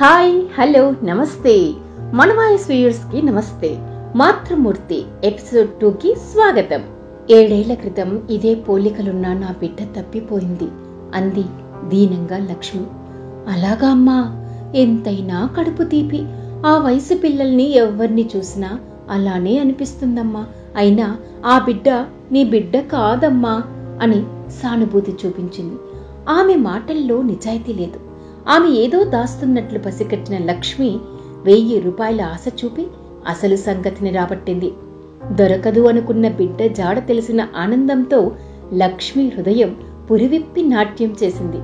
Hi hello నమస్తే. మన voice వ్యూయర్స్కి నమస్తే. మాతృమూర్తి ఎపిసోడ్ టూ కి స్వాగతం. ఏడేళ్ళ క్రితం ఇదే పోలికలున్న నా బిడ్డ తప్పిపోయింది. అంది దీనంగా లక్ష్మి. అలాగా అమ్మా ఎంతైనా కడుపు తీపి. ఆ వయసు పిల్లల్ని ఎవరిని చూసినా అలానే అనిపిస్తుందమ్మా. అయినా ఆ బిడ్డ నీ బిడ్డ కాదమ్మా అని సానుభూతి చూపించింది. ఆమె మాటల్లో నిజాయితీ లేదు. ఆమె ఏదో దాస్తున్నట్లు పసికట్టిన లక్ష్మి వెయ్యి రూపాయల ఆశ చూపి అసలు సంగతిని రాబట్టింది. దొరకదు అనుకున్న బిడ్డ జాడ తెలిసిన ఆనందంతో లక్ష్మి హృదయం పురివిప్పి నాట్యం చేసింది.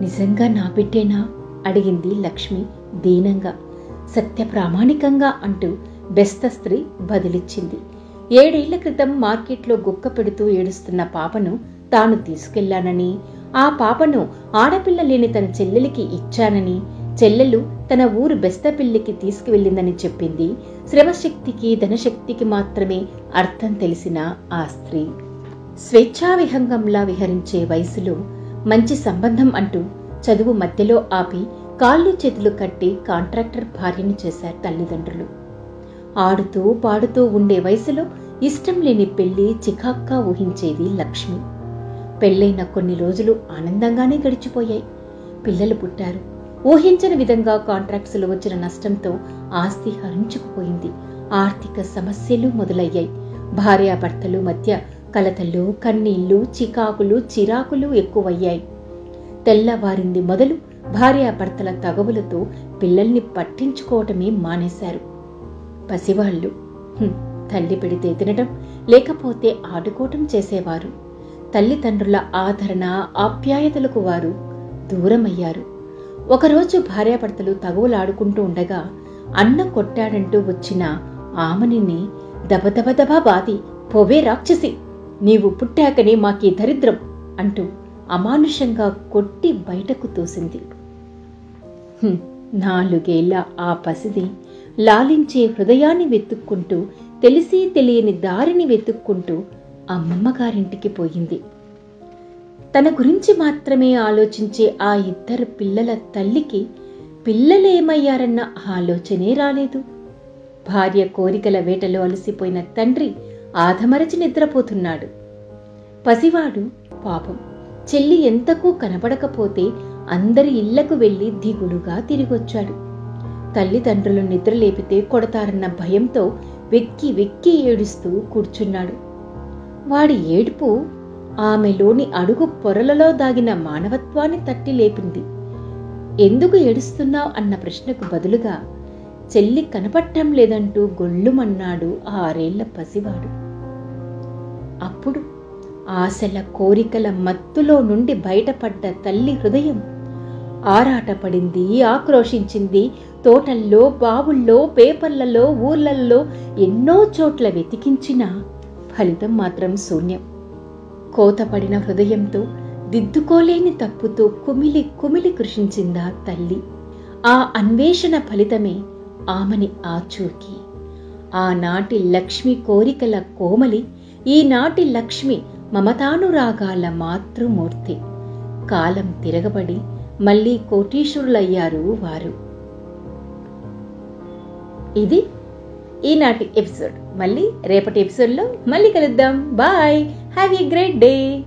నిజంగా నా బిడ్డేనా? అడిగింది లక్ష్మి దీనంగా. సత్య ప్రామాణికంగా అంటూ బెస్త స్త్రీ బదిలిచ్చింది. ఏడేళ్ళ క్రితం మార్కెట్లో గుక్క పెడుతూ ఏడుస్తున్న పాపను తాను తీసుకెళ్ళానని ఆ పాపను ఆడపిల్ల లేని తన చెల్లెలికి ఇచ్చానని చెల్లెలు తన ఊరు బెస్తపిల్లికి తీసుకువెళ్ళిందని చెప్పింది. శ్రమశక్తికి ధనశక్తికి మాత్రమే అర్థం తెలిసిన ఆ స్త్రీ. స్వేచ్ఛావిహంగంలా విహరించే వయసులో మంచి సంబంధం అంటూ చదువు మధ్యలో ఆపి కాళ్ళు చేతులు కట్టి కాంట్రాక్టర్ భార్యను చేశారు తల్లిదండ్రులు. ఆడుతూ పాడుతూ ఉండే వయసులో ఇష్టం లేని పెళ్ళి చికాక్కా ఊహించేది లక్ష్మి. పెళ్ళైన కొన్ని రోజులు ఆనందంగానే గడిచిపోయాయి. పిల్లలు పుట్టారు. ఊహించని విధంగా కాంట్రాక్ట్స్లో వచ్చిన నష్టంతో ఆస్తి హరించుకుపోయింది. ఆర్థిక సమస్యలు మొదలయ్యాయి. భార్యాభర్తలు మధ్య కలతలు కన్నీళ్ళు చికాకులు చిరాకులు ఎక్కువయ్యాయి. తెల్లవారింది మొదలు భార్యాభర్తల తగవులతో పిల్లల్ని పట్టించుకోవటమే మానేశారు. పసివాళ్ళు. తల్లి పెడితే తినటం లేకపోతే ఆడుకోవటం చేసేవారు. తల్లిదండ్రుల ఆదరణ ఆప్యాయతలకు వారు దూరమయ్యారు. ఒకరోజు భార్యాభర్తలు తగువులాడుకుంటూ ఉండగా అన్న కొట్టాడంటూ వచ్చిన ఆమనిని దబదబదబా బాది పోవే రాక్షసి నీవు పుట్టాకనే మాకీ దరిద్రం అంటూ అమానుషంగా కొట్టి బయటకు తోసింది. హ్మ్, నాలుగేళ్ళ ఆ పసిది లాలించే హృదయాన్ని వెతుక్కుంటూ తెలిసి తెలియని దారిని వెతుక్కుంటూ అమ్మమ్మ గారింటికి పోయింది. తన గురించి మాత్రమే ఆలోచించే ఆ ఇద్దరు పిల్లల తల్లికి పిల్లలేమయ్యారన్న ఆలోచనే రాలేదు. భార్య కోరికల వేటలో అలసిపోయిన తండ్రి ఆధమరచి నిద్రపోతున్నాడు. పసివాడు పాపం చెల్లి ఎంతకు కనపడకపోతే అందరి ఇళ్ళకు వెళ్ళి దిగులుగా తిరిగొచ్చాడు. తల్లిదండ్రులు నిద్రలేపితే కొడతారన్న భయంతో వెక్కి వెక్కి ఏడుస్తూ కూర్చున్నాడు. వాడి ఏడుపు ఆమెలోని అడుగు పొరలలో దాగిన మానవత్వాన్ని తట్టి లేపింది. ఎందుకు ఏడుస్తున్నావు అన్న ప్రశ్నకు బదులుగా చెల్లి కనపట్టం లేదంటూ గొల్లుమన్నాడు ఆరేళ్ళ పసివాడు. అప్పుడు ఆశల కోరికల మత్తులో నుండి బయటపడ్డ తల్లి హృదయం ఆరాటపడింది ఆక్రోశించింది. తోటల్లో బావుల్లో పేపర్లలో ఊర్లల్లో ఎన్నో చోట్ల వెతికించినా ఫలితం మాత్రం శూన్యం. కోతపడిన హృదయంతో దిద్దుకోలేని తప్పుతో కుమిలి కుమిలి కృషించిందా తల్లి. ఆ అన్వేషణ ఫలితమే ఆమెని ఆచూకి. ఆనాటి లక్ష్మి కోరికల కోమలి ఈనాటి లక్ష్మి మమతానురాగాల మాతృమూర్తి. కాలం తిరగబడి మళ్ళీ కోటీశ్వరులయ్యారు వారు. ఇది ఈనాటి ఎపిసోడ్. మళ్ళీ రేపటి ఎపిసోడ్లో మళ్ళీ కలుద్దాం. Bye. Have a great day.